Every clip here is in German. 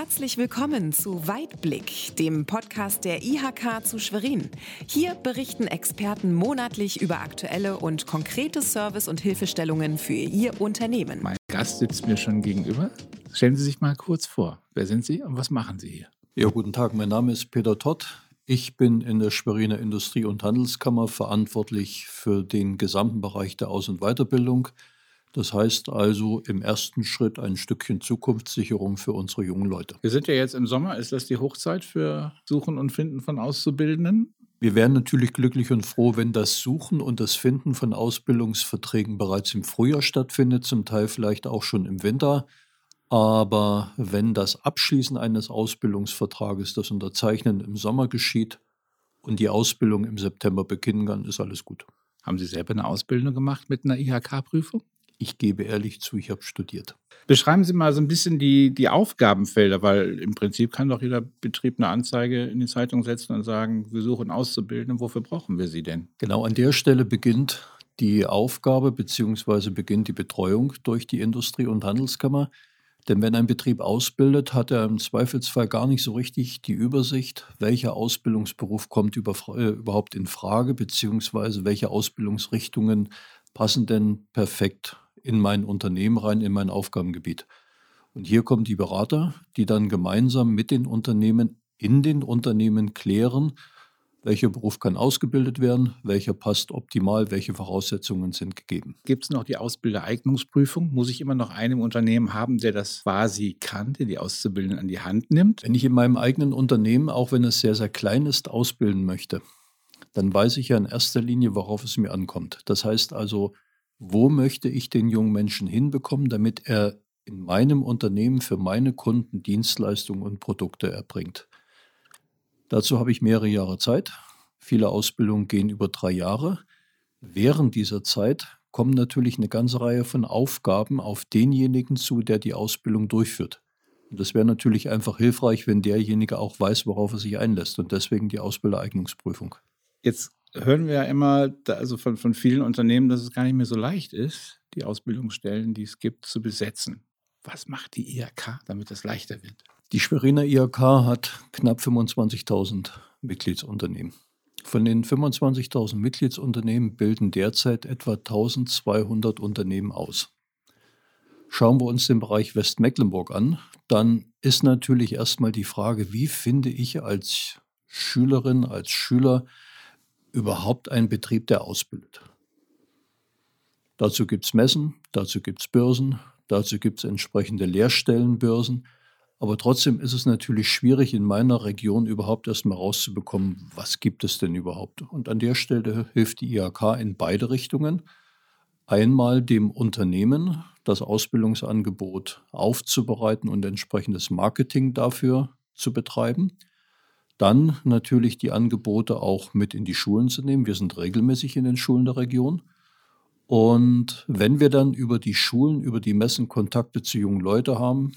Herzlich willkommen zu Weitblick, dem Podcast der IHK zu Schwerin. Hier berichten Experten monatlich über aktuelle und konkrete Service- und Hilfestellungen für Ihr Unternehmen. Mein Gast sitzt mir schon gegenüber. Stellen Sie sich mal kurz vor. Wer sind Sie und was machen Sie hier? Ja, guten Tag. Mein Name ist Peter Tott. Ich bin in der Schweriner Industrie- und Handelskammer verantwortlich für den gesamten Bereich der Aus- und Weiterbildung das heißt also im ersten Schritt ein Stückchen Zukunftssicherung für unsere jungen Leute. Wir sind ja jetzt im Sommer. Ist das die Hochzeit für Suchen und Finden von Auszubildenden? Wir wären natürlich glücklich und froh, wenn das Suchen und das Finden von Ausbildungsverträgen bereits im Frühjahr stattfindet, zum Teil vielleicht auch schon im Winter. Aber wenn das Abschließen eines Ausbildungsvertrages, das Unterzeichnen im Sommer geschieht und die Ausbildung im September beginnen kann, ist alles gut. Haben Sie selber eine Ausbildung gemacht mit einer IHK-Prüfung? Ich gebe ehrlich zu, ich habe studiert. Beschreiben Sie mal so ein bisschen die, die Aufgabenfelder, weil im Prinzip kann doch jeder Betrieb eine Anzeige in die Zeitung setzen und sagen, wir suchen Auszubildende, wofür brauchen wir sie denn? Genau an der Stelle beginnt die Aufgabe bzw. beginnt die Betreuung durch die Industrie- und Handelskammer. Denn wenn ein Betrieb ausbildet, hat er im Zweifelsfall gar nicht so richtig die Übersicht, welcher Ausbildungsberuf kommt über, äh, überhaupt in Frage, beziehungsweise welche Ausbildungsrichtungen passen denn perfekt in mein Unternehmen rein, in mein Aufgabengebiet. Und hier kommen die Berater, die dann gemeinsam mit den Unternehmen in den Unternehmen klären, welcher Beruf kann ausgebildet werden, welcher passt optimal, welche Voraussetzungen sind gegeben. Gibt es noch die Ausbildereignungsprüfung? Muss ich immer noch einen Unternehmen haben, der das quasi kann, der die Auszubildenden an die Hand nimmt? Wenn ich in meinem eigenen Unternehmen, auch wenn es sehr, sehr klein ist, ausbilden möchte, dann weiß ich ja in erster Linie, worauf es mir ankommt. Das heißt also, wo möchte ich den jungen Menschen hinbekommen, damit er in meinem Unternehmen für meine Kunden Dienstleistungen und Produkte erbringt. Dazu habe ich mehrere Jahre Zeit. Viele Ausbildungen gehen über drei Jahre. Während dieser Zeit kommen natürlich eine ganze Reihe von Aufgaben auf denjenigen zu, der die Ausbildung durchführt. Und das wäre natürlich einfach hilfreich, wenn derjenige auch weiß, worauf er sich einlässt. Und deswegen die Ausbildereignungsprüfung. Jetzt hören wir ja immer also von, von vielen Unternehmen, dass es gar nicht mehr so leicht ist, die Ausbildungsstellen, die es gibt, zu besetzen. Was macht die IHK, damit das leichter wird? Die Schweriner IHK hat knapp 25.000 Mitgliedsunternehmen. Von den 25.000 Mitgliedsunternehmen bilden derzeit etwa 1200 Unternehmen aus. Schauen wir uns den Bereich Westmecklenburg an, dann ist natürlich erstmal die Frage, wie finde ich als Schülerin, als Schüler überhaupt einen Betrieb, der ausbildet. Dazu gibt es Messen, dazu gibt es Börsen, dazu gibt es entsprechende Lehrstellenbörsen. Aber trotzdem ist es natürlich schwierig, in meiner Region überhaupt erstmal rauszubekommen, was gibt es denn überhaupt. Und an der Stelle hilft die IHK in beide Richtungen. Einmal dem Unternehmen, das Ausbildungsangebot aufzubereiten und entsprechendes Marketing dafür zu betreiben. Dann natürlich die Angebote auch mit in die Schulen zu nehmen. Wir sind regelmäßig in den Schulen der Region. Und wenn wir dann über die Schulen, über die Messen Kontakte zu jungen Leuten haben,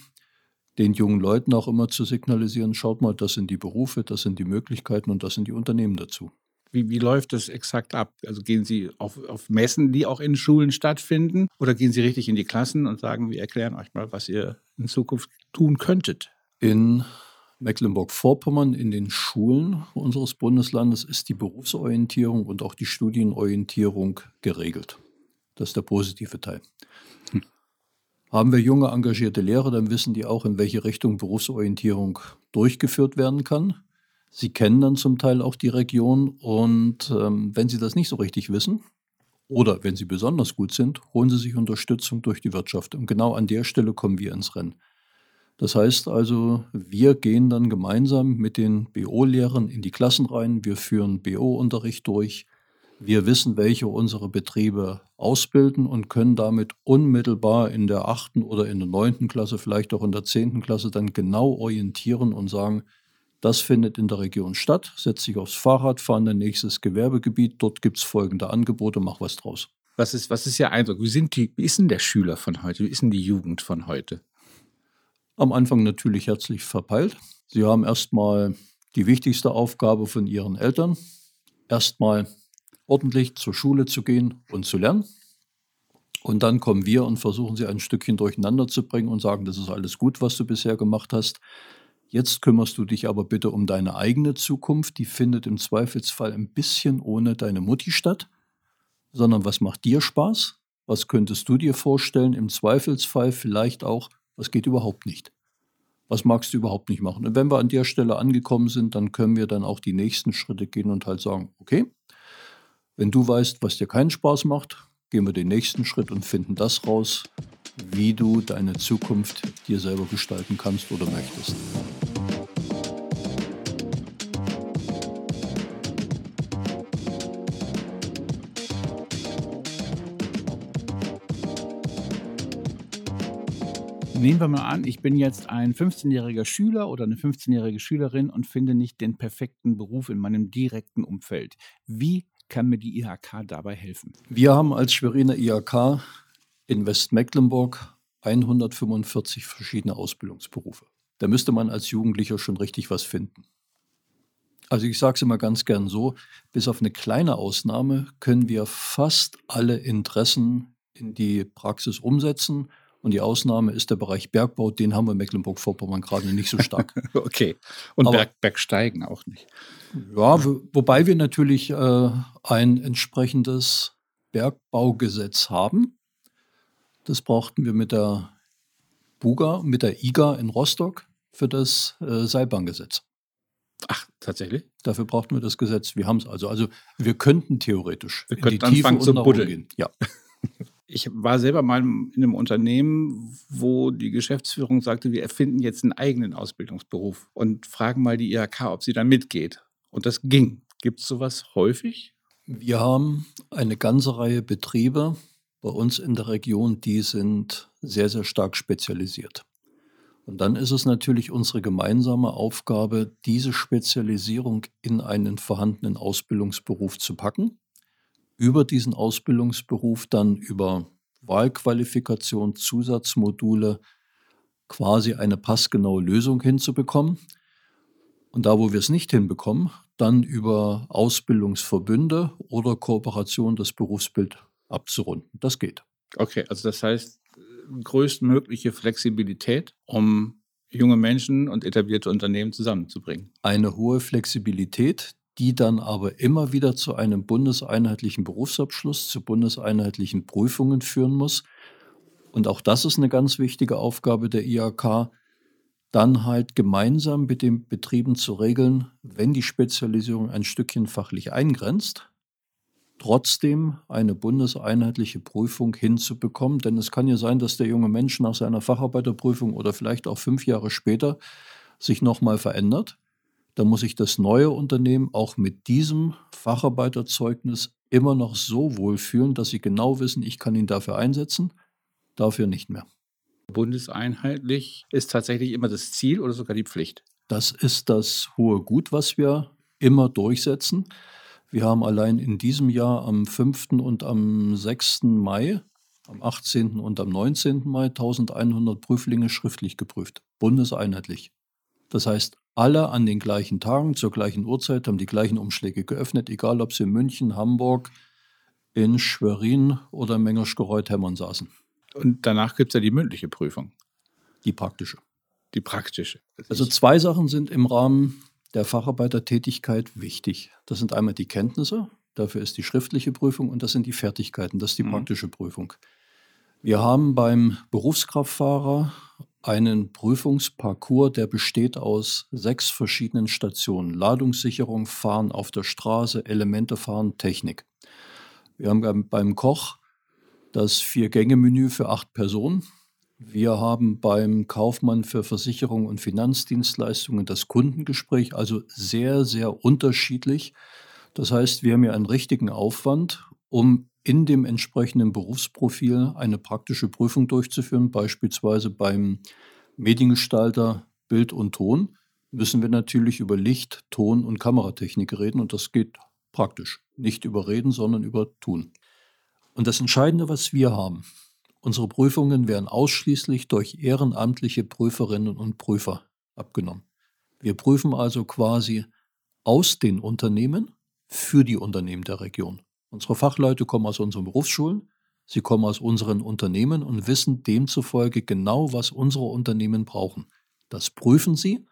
den jungen Leuten auch immer zu signalisieren, schaut mal, das sind die Berufe, das sind die Möglichkeiten und das sind die Unternehmen dazu. Wie, wie läuft das exakt ab? Also gehen Sie auf, auf Messen, die auch in Schulen stattfinden, oder gehen Sie richtig in die Klassen und sagen, wir erklären euch mal, was ihr in Zukunft tun könntet? In Mecklenburg-Vorpommern in den Schulen unseres Bundeslandes ist die Berufsorientierung und auch die Studienorientierung geregelt. Das ist der positive Teil. Hm. Haben wir junge, engagierte Lehrer, dann wissen die auch, in welche Richtung Berufsorientierung durchgeführt werden kann. Sie kennen dann zum Teil auch die Region und ähm, wenn Sie das nicht so richtig wissen oder wenn Sie besonders gut sind, holen Sie sich Unterstützung durch die Wirtschaft. Und genau an der Stelle kommen wir ins Rennen. Das heißt also, wir gehen dann gemeinsam mit den BO-Lehrern in die Klassen rein, wir führen BO-Unterricht durch, wir wissen, welche unsere Betriebe ausbilden und können damit unmittelbar in der achten oder in der neunten Klasse, vielleicht auch in der zehnten Klasse dann genau orientieren und sagen, das findet in der Region statt, setz dich aufs Fahrrad, fahr in dein nächstes Gewerbegebiet, dort gibt es folgende Angebote, mach was draus. Was ist, was ist Ihr Eindruck? Wie, sind die, wie ist denn der Schüler von heute? Wie ist denn die Jugend von heute? Am Anfang natürlich herzlich verpeilt. Sie haben erstmal die wichtigste Aufgabe von ihren Eltern, erstmal ordentlich zur Schule zu gehen und zu lernen. Und dann kommen wir und versuchen sie ein Stückchen durcheinander zu bringen und sagen, das ist alles gut, was du bisher gemacht hast. Jetzt kümmerst du dich aber bitte um deine eigene Zukunft. Die findet im Zweifelsfall ein bisschen ohne deine Mutti statt, sondern was macht dir Spaß? Was könntest du dir vorstellen? Im Zweifelsfall vielleicht auch, was geht überhaupt nicht? Was magst du überhaupt nicht machen? Und wenn wir an der Stelle angekommen sind, dann können wir dann auch die nächsten Schritte gehen und halt sagen, okay, wenn du weißt, was dir keinen Spaß macht, gehen wir den nächsten Schritt und finden das raus, wie du deine Zukunft dir selber gestalten kannst oder möchtest. Nehmen wir mal an, ich bin jetzt ein 15-jähriger Schüler oder eine 15-jährige Schülerin und finde nicht den perfekten Beruf in meinem direkten Umfeld. Wie kann mir die IHK dabei helfen? Wir haben als Schweriner IHK in Westmecklenburg 145 verschiedene Ausbildungsberufe. Da müsste man als Jugendlicher schon richtig was finden. Also ich sage es immer ganz gern so, bis auf eine kleine Ausnahme können wir fast alle Interessen in die Praxis umsetzen und die Ausnahme ist der Bereich Bergbau, den haben wir in Mecklenburg-Vorpommern gerade nicht so stark. okay. Und Aber, Berg, Bergsteigen auch nicht. Ja, wobei wir natürlich äh, ein entsprechendes Bergbaugesetz haben. Das brauchten wir mit der Buga, mit der IGA in Rostock für das äh, Seilbahngesetz. Ach, tatsächlich? Dafür brauchten wir das Gesetz. Wir haben es also. Also wir könnten theoretisch wir könnten in die Tiefe zu buddeln. gehen. Ja. Ich war selber mal in einem Unternehmen, wo die Geschäftsführung sagte, wir erfinden jetzt einen eigenen Ausbildungsberuf und fragen mal die IHK, ob sie da mitgeht. Und das ging. Gibt es sowas häufig? Wir haben eine ganze Reihe Betriebe bei uns in der Region, die sind sehr, sehr stark spezialisiert. Und dann ist es natürlich unsere gemeinsame Aufgabe, diese Spezialisierung in einen vorhandenen Ausbildungsberuf zu packen über diesen Ausbildungsberuf dann über Wahlqualifikation, Zusatzmodule quasi eine passgenaue Lösung hinzubekommen. Und da, wo wir es nicht hinbekommen, dann über Ausbildungsverbünde oder Kooperation das Berufsbild abzurunden. Das geht. Okay, also das heißt, größtmögliche Flexibilität, um junge Menschen und etablierte Unternehmen zusammenzubringen. Eine hohe Flexibilität, die dann aber immer wieder zu einem bundeseinheitlichen Berufsabschluss, zu bundeseinheitlichen Prüfungen führen muss. Und auch das ist eine ganz wichtige Aufgabe der IHK, dann halt gemeinsam mit den Betrieben zu regeln, wenn die Spezialisierung ein Stückchen fachlich eingrenzt, trotzdem eine bundeseinheitliche Prüfung hinzubekommen. Denn es kann ja sein, dass der junge Mensch nach seiner Facharbeiterprüfung oder vielleicht auch fünf Jahre später sich nochmal verändert dann muss sich das neue Unternehmen auch mit diesem Facharbeiterzeugnis immer noch so wohlfühlen, dass sie genau wissen, ich kann ihn dafür einsetzen, dafür nicht mehr. Bundeseinheitlich ist tatsächlich immer das Ziel oder sogar die Pflicht? Das ist das hohe Gut, was wir immer durchsetzen. Wir haben allein in diesem Jahr am 5. und am 6. Mai, am 18. und am 19. Mai 1100 Prüflinge schriftlich geprüft, bundeseinheitlich. Das heißt, alle an den gleichen Tagen, zur gleichen Uhrzeit, haben die gleichen Umschläge geöffnet, egal ob sie in München, Hamburg, in Schwerin oder Mengerschgereuth-Hemmern saßen. Und danach gibt es ja die mündliche Prüfung. Die praktische. Die praktische. Also zwei Sachen sind im Rahmen der Facharbeitertätigkeit wichtig. Das sind einmal die Kenntnisse, dafür ist die schriftliche Prüfung und das sind die Fertigkeiten, das ist die mhm. praktische Prüfung. Wir haben beim Berufskraftfahrer einen Prüfungsparcours, der besteht aus sechs verschiedenen Stationen. Ladungssicherung, Fahren auf der Straße, Elemente fahren, Technik. Wir haben beim Koch das Vier-Gänge-Menü für acht Personen. Wir haben beim Kaufmann für Versicherung und Finanzdienstleistungen das Kundengespräch, also sehr, sehr unterschiedlich. Das heißt, wir haben ja einen richtigen Aufwand, um in dem entsprechenden Berufsprofil eine praktische Prüfung durchzuführen, beispielsweise beim Mediengestalter Bild und Ton, müssen wir natürlich über Licht, Ton und Kameratechnik reden und das geht praktisch. Nicht über Reden, sondern über Tun. Und das Entscheidende, was wir haben, unsere Prüfungen werden ausschließlich durch ehrenamtliche Prüferinnen und Prüfer abgenommen. Wir prüfen also quasi aus den Unternehmen für die Unternehmen der Region. Unsere Fachleute kommen aus unseren Berufsschulen, Sie kommen aus unseren Unternehmen und wissen demzufolge genau, was unsere Unternehmen brauchen. Das prüfen Sie,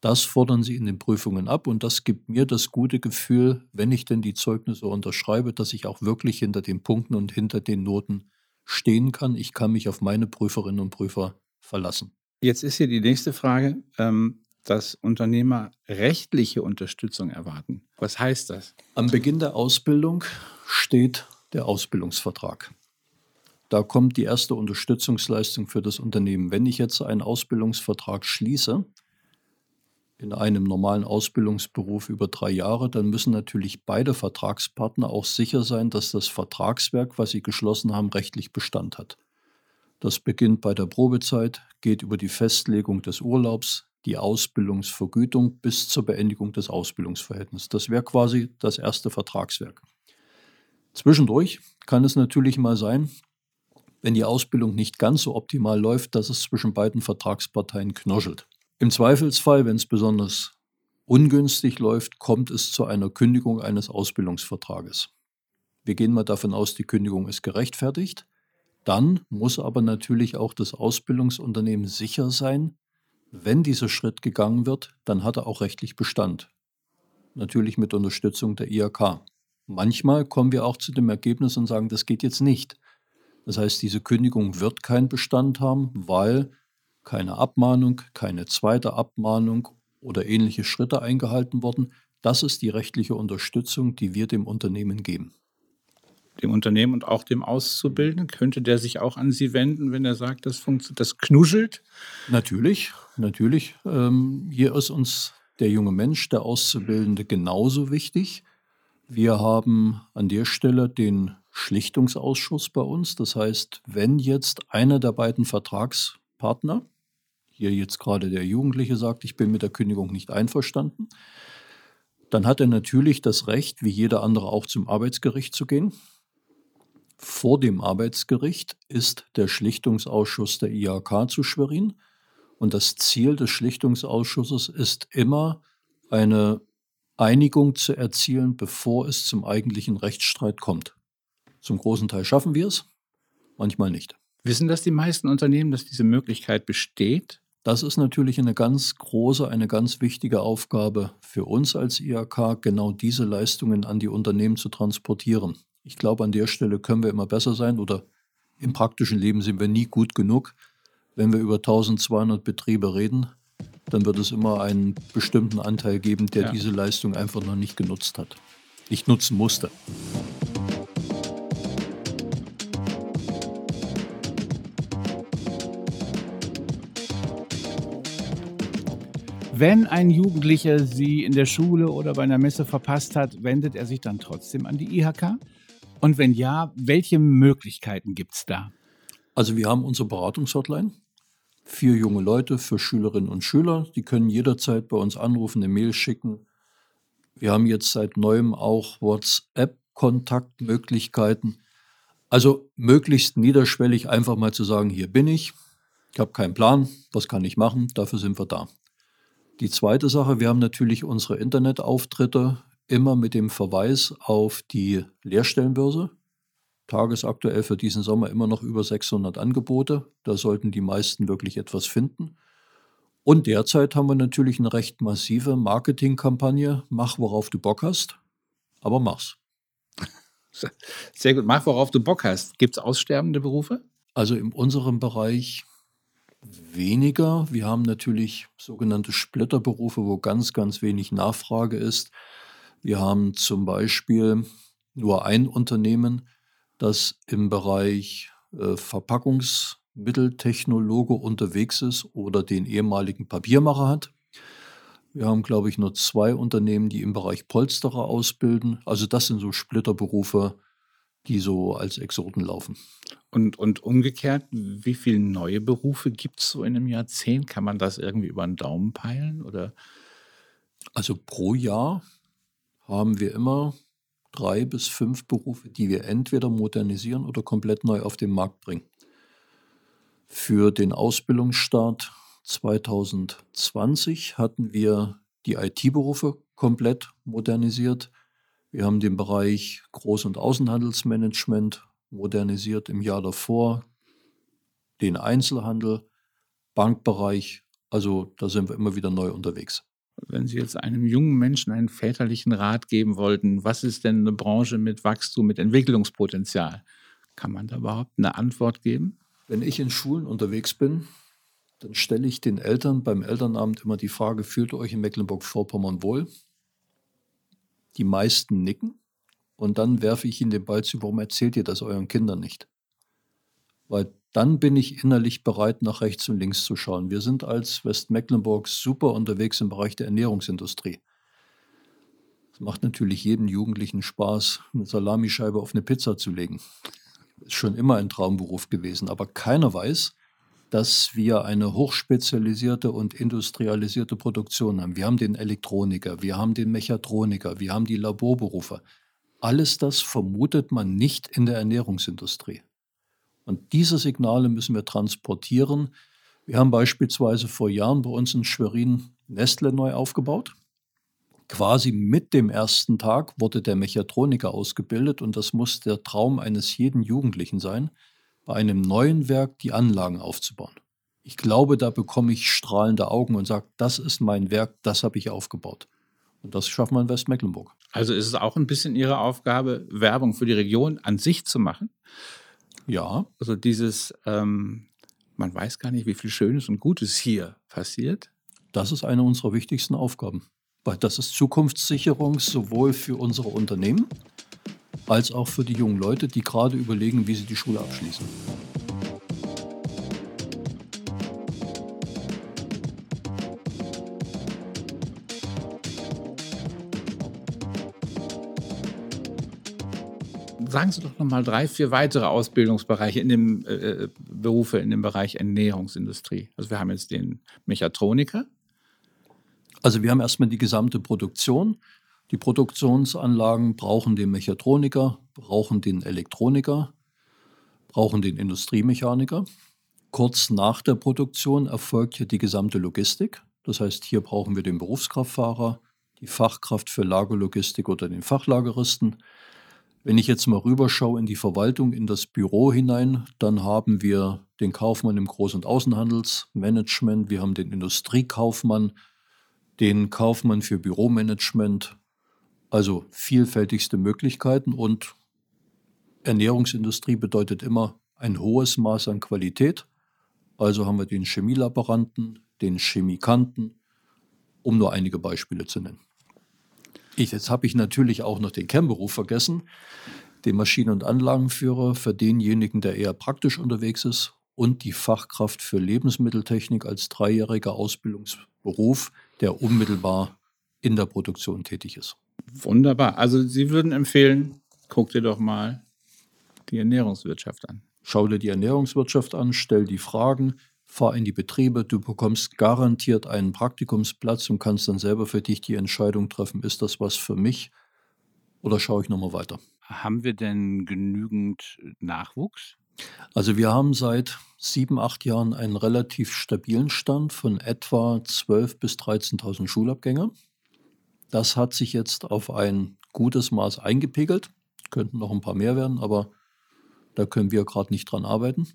das fordern Sie in den Prüfungen ab und das gibt mir das gute Gefühl, wenn ich denn die Zeugnisse unterschreibe, dass ich auch wirklich hinter den Punkten und hinter den Noten stehen kann. Ich kann mich auf meine Prüferinnen und Prüfer verlassen. Jetzt ist hier die nächste Frage, ähm, dass Unternehmer rechtliche Unterstützung erwarten. Was heißt das? Am Beginn der Ausbildung steht der Ausbildungsvertrag. Da kommt die erste Unterstützungsleistung für das Unternehmen. Wenn ich jetzt einen Ausbildungsvertrag schließe, in einem normalen Ausbildungsberuf über drei Jahre, dann müssen natürlich beide Vertragspartner auch sicher sein, dass das Vertragswerk, was sie geschlossen haben, rechtlich Bestand hat. Das beginnt bei der Probezeit, geht über die Festlegung des Urlaubs, die Ausbildungsvergütung bis zur Beendigung des Ausbildungsverhältnisses. Das wäre quasi das erste Vertragswerk. Zwischendurch kann es natürlich mal sein, wenn die Ausbildung nicht ganz so optimal läuft, dass es zwischen beiden Vertragsparteien knoschelt. Im Zweifelsfall, wenn es besonders ungünstig läuft, kommt es zu einer Kündigung eines Ausbildungsvertrages. Wir gehen mal davon aus, die Kündigung ist gerechtfertigt. Dann muss aber natürlich auch das Ausbildungsunternehmen sicher sein, wenn dieser Schritt gegangen wird, dann hat er auch rechtlich Bestand. Natürlich mit Unterstützung der IHK. Manchmal kommen wir auch zu dem Ergebnis und sagen, das geht jetzt nicht. Das heißt, diese Kündigung wird keinen Bestand haben, weil keine Abmahnung, keine zweite Abmahnung oder ähnliche Schritte eingehalten wurden. Das ist die rechtliche Unterstützung, die wir dem Unternehmen geben dem Unternehmen und auch dem Auszubildenden? Könnte der sich auch an Sie wenden, wenn er sagt, das, das knuschelt? Natürlich, natürlich. Ähm, hier ist uns der junge Mensch, der Auszubildende, genauso wichtig. Wir haben an der Stelle den Schlichtungsausschuss bei uns. Das heißt, wenn jetzt einer der beiden Vertragspartner, hier jetzt gerade der Jugendliche sagt, ich bin mit der Kündigung nicht einverstanden, dann hat er natürlich das Recht, wie jeder andere auch zum Arbeitsgericht zu gehen. Vor dem Arbeitsgericht ist der Schlichtungsausschuss der IHK zu Schwerin. Und das Ziel des Schlichtungsausschusses ist immer, eine Einigung zu erzielen, bevor es zum eigentlichen Rechtsstreit kommt. Zum großen Teil schaffen wir es, manchmal nicht. Wissen das die meisten Unternehmen, dass diese Möglichkeit besteht? Das ist natürlich eine ganz große, eine ganz wichtige Aufgabe für uns als IHK, genau diese Leistungen an die Unternehmen zu transportieren. Ich glaube, an der Stelle können wir immer besser sein oder im praktischen Leben sind wir nie gut genug. Wenn wir über 1200 Betriebe reden, dann wird es immer einen bestimmten Anteil geben, der ja. diese Leistung einfach noch nicht genutzt hat, nicht nutzen musste. Wenn ein Jugendlicher Sie in der Schule oder bei einer Messe verpasst hat, wendet er sich dann trotzdem an die IHK? Und wenn ja, welche Möglichkeiten gibt es da? Also wir haben unsere Beratungshotline. Vier junge Leute für Schülerinnen und Schüler. Die können jederzeit bei uns anrufen, eine Mail schicken. Wir haben jetzt seit neuem auch WhatsApp-Kontaktmöglichkeiten. Also möglichst niederschwellig einfach mal zu sagen, hier bin ich, ich habe keinen Plan, was kann ich machen, dafür sind wir da. Die zweite Sache, wir haben natürlich unsere Internetauftritte immer mit dem Verweis auf die Lehrstellenbörse. Tagesaktuell für diesen Sommer immer noch über 600 Angebote. Da sollten die meisten wirklich etwas finden. Und derzeit haben wir natürlich eine recht massive Marketingkampagne. Mach, worauf du Bock hast, aber mach's. Sehr gut. Mach, worauf du Bock hast. Gibt es aussterbende Berufe? Also in unserem Bereich weniger. Wir haben natürlich sogenannte Splitterberufe, wo ganz, ganz wenig Nachfrage ist. Wir haben zum Beispiel nur ein Unternehmen, das im Bereich äh, Verpackungsmitteltechnologe unterwegs ist oder den ehemaligen Papiermacher hat. Wir haben, glaube ich, nur zwei Unternehmen, die im Bereich Polsterer ausbilden. Also das sind so Splitterberufe, die so als Exoten laufen. Und, und umgekehrt, wie viele neue Berufe gibt es so in einem Jahrzehnt? Kann man das irgendwie über den Daumen peilen? Oder? Also pro Jahr haben wir immer drei bis fünf Berufe, die wir entweder modernisieren oder komplett neu auf den Markt bringen. Für den Ausbildungsstart 2020 hatten wir die IT-Berufe komplett modernisiert. Wir haben den Bereich Groß- und Außenhandelsmanagement modernisiert im Jahr davor, den Einzelhandel, Bankbereich. Also da sind wir immer wieder neu unterwegs. Wenn Sie jetzt einem jungen Menschen einen väterlichen Rat geben wollten, was ist denn eine Branche mit Wachstum, mit Entwicklungspotenzial? Kann man da überhaupt eine Antwort geben? Wenn ich in Schulen unterwegs bin, dann stelle ich den Eltern beim Elternabend immer die Frage, fühlt ihr euch in Mecklenburg-Vorpommern wohl? Die meisten nicken und dann werfe ich ihnen den Ball zu, warum erzählt ihr das euren Kindern nicht? Weil dann bin ich innerlich bereit, nach rechts und links zu schauen. Wir sind als Westmecklenburg super unterwegs im Bereich der Ernährungsindustrie. Es macht natürlich jedem Jugendlichen Spaß, eine Salamischeibe auf eine Pizza zu legen. Ist schon immer ein Traumberuf gewesen, aber keiner weiß, dass wir eine hochspezialisierte und industrialisierte Produktion haben. Wir haben den Elektroniker, wir haben den Mechatroniker, wir haben die Laborberufe. Alles das vermutet man nicht in der Ernährungsindustrie. Und diese Signale müssen wir transportieren. Wir haben beispielsweise vor Jahren bei uns in Schwerin Nestle neu aufgebaut. Quasi mit dem ersten Tag wurde der Mechatroniker ausgebildet und das muss der Traum eines jeden Jugendlichen sein, bei einem neuen Werk die Anlagen aufzubauen. Ich glaube, da bekomme ich strahlende Augen und sage, das ist mein Werk, das habe ich aufgebaut. Und das schaffen wir in Westmecklenburg. Also ist es auch ein bisschen Ihre Aufgabe, Werbung für die Region an sich zu machen? Ja. Also dieses, ähm, man weiß gar nicht, wie viel Schönes und Gutes hier passiert. Das ist eine unserer wichtigsten Aufgaben. Weil das ist Zukunftssicherung sowohl für unsere Unternehmen als auch für die jungen Leute, die gerade überlegen, wie sie die Schule abschließen. Sagen Sie doch noch mal drei, vier weitere Ausbildungsbereiche in dem äh, Berufe in dem Bereich Ernährungsindustrie. Also wir haben jetzt den Mechatroniker. Also wir haben erstmal die gesamte Produktion. Die Produktionsanlagen brauchen den Mechatroniker, brauchen den Elektroniker, brauchen den Industriemechaniker. Kurz nach der Produktion erfolgt hier die gesamte Logistik. Das heißt, hier brauchen wir den Berufskraftfahrer, die Fachkraft für Lagerlogistik oder den Fachlageristen. Wenn ich jetzt mal rüberschaue in die Verwaltung, in das Büro hinein, dann haben wir den Kaufmann im Groß- und Außenhandelsmanagement, wir haben den Industriekaufmann, den Kaufmann für Büromanagement, also vielfältigste Möglichkeiten und Ernährungsindustrie bedeutet immer ein hohes Maß an Qualität. Also haben wir den Chemielaboranten, den Chemikanten, um nur einige Beispiele zu nennen. Ich, jetzt habe ich natürlich auch noch den Kernberuf vergessen, den Maschinen- und Anlagenführer für denjenigen, der eher praktisch unterwegs ist und die Fachkraft für Lebensmitteltechnik als dreijähriger Ausbildungsberuf, der unmittelbar in der Produktion tätig ist. Wunderbar. Also Sie würden empfehlen, guck dir doch mal die Ernährungswirtschaft an. Schau dir die Ernährungswirtschaft an, stell die Fragen, fahr in die Betriebe, du bekommst garantiert einen Praktikumsplatz und kannst dann selber für dich die Entscheidung treffen, ist das was für mich oder schaue ich nochmal weiter. Haben wir denn genügend Nachwuchs? Also wir haben seit sieben, acht Jahren einen relativ stabilen Stand von etwa 12.000 bis 13.000 Schulabgänger. Das hat sich jetzt auf ein gutes Maß eingepegelt. Könnten noch ein paar mehr werden, aber da können wir gerade nicht dran arbeiten.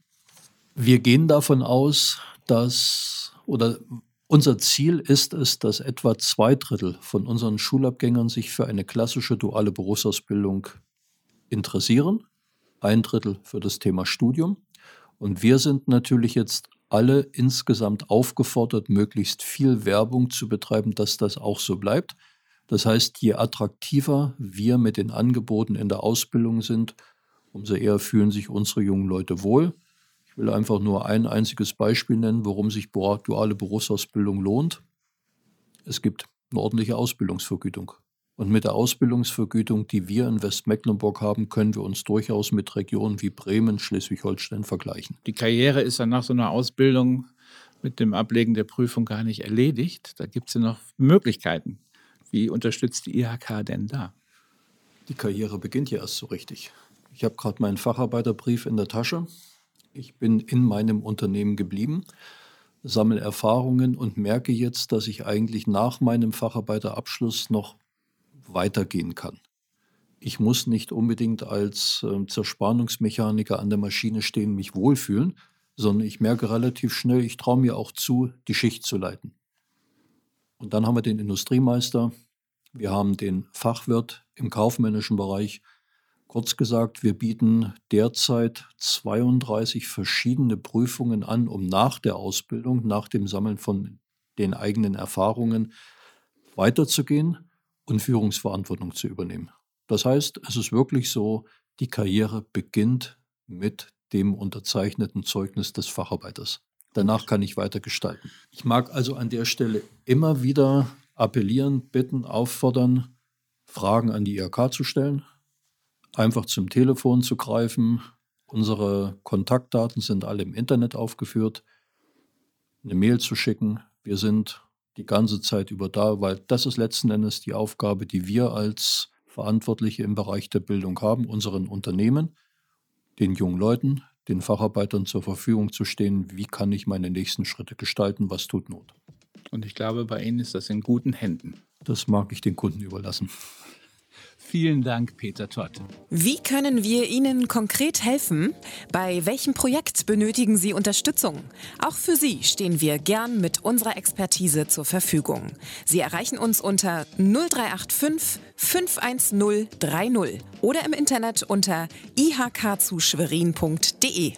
Wir gehen davon aus, dass oder unser Ziel ist es, dass etwa zwei Drittel von unseren Schulabgängern sich für eine klassische duale Berufsausbildung interessieren, ein Drittel für das Thema Studium. Und wir sind natürlich jetzt alle insgesamt aufgefordert, möglichst viel Werbung zu betreiben, dass das auch so bleibt. Das heißt, je attraktiver wir mit den Angeboten in der Ausbildung sind, umso eher fühlen sich unsere jungen Leute wohl will einfach nur ein einziges Beispiel nennen, warum sich duale Berufsausbildung lohnt. Es gibt eine ordentliche Ausbildungsvergütung. Und mit der Ausbildungsvergütung, die wir in Westmecklenburg haben, können wir uns durchaus mit Regionen wie Bremen, Schleswig-Holstein vergleichen. Die Karriere ist dann nach so einer Ausbildung mit dem Ablegen der Prüfung gar nicht erledigt. Da gibt es ja noch Möglichkeiten. Wie unterstützt die IHK denn da? Die Karriere beginnt ja erst so richtig. Ich habe gerade meinen Facharbeiterbrief in der Tasche. Ich bin in meinem Unternehmen geblieben, sammle Erfahrungen und merke jetzt, dass ich eigentlich nach meinem Facharbeiterabschluss noch weitergehen kann. Ich muss nicht unbedingt als äh, Zerspannungsmechaniker an der Maschine stehen, mich wohlfühlen, sondern ich merke relativ schnell, ich traue mir auch zu, die Schicht zu leiten. Und dann haben wir den Industriemeister, wir haben den Fachwirt im kaufmännischen Bereich. Kurz gesagt, wir bieten derzeit 32 verschiedene Prüfungen an, um nach der Ausbildung, nach dem Sammeln von den eigenen Erfahrungen weiterzugehen und Führungsverantwortung zu übernehmen. Das heißt, es ist wirklich so, die Karriere beginnt mit dem unterzeichneten Zeugnis des Facharbeiters. Danach kann ich weiter gestalten. Ich mag also an der Stelle immer wieder appellieren, bitten, auffordern, Fragen an die IHK zu stellen, einfach zum Telefon zu greifen. Unsere Kontaktdaten sind alle im Internet aufgeführt. Eine Mail zu schicken. Wir sind die ganze Zeit über da, weil das ist letzten Endes die Aufgabe, die wir als Verantwortliche im Bereich der Bildung haben, unseren Unternehmen, den jungen Leuten, den Facharbeitern zur Verfügung zu stehen, wie kann ich meine nächsten Schritte gestalten, was tut Not. Und ich glaube, bei Ihnen ist das in guten Händen. Das mag ich den Kunden überlassen. Vielen Dank, Peter Todd. Wie können wir Ihnen konkret helfen? Bei welchem Projekt benötigen Sie Unterstützung? Auch für Sie stehen wir gern mit unserer Expertise zur Verfügung. Sie erreichen uns unter 0385 510 30 oder im Internet unter ihkzuschwerin.de.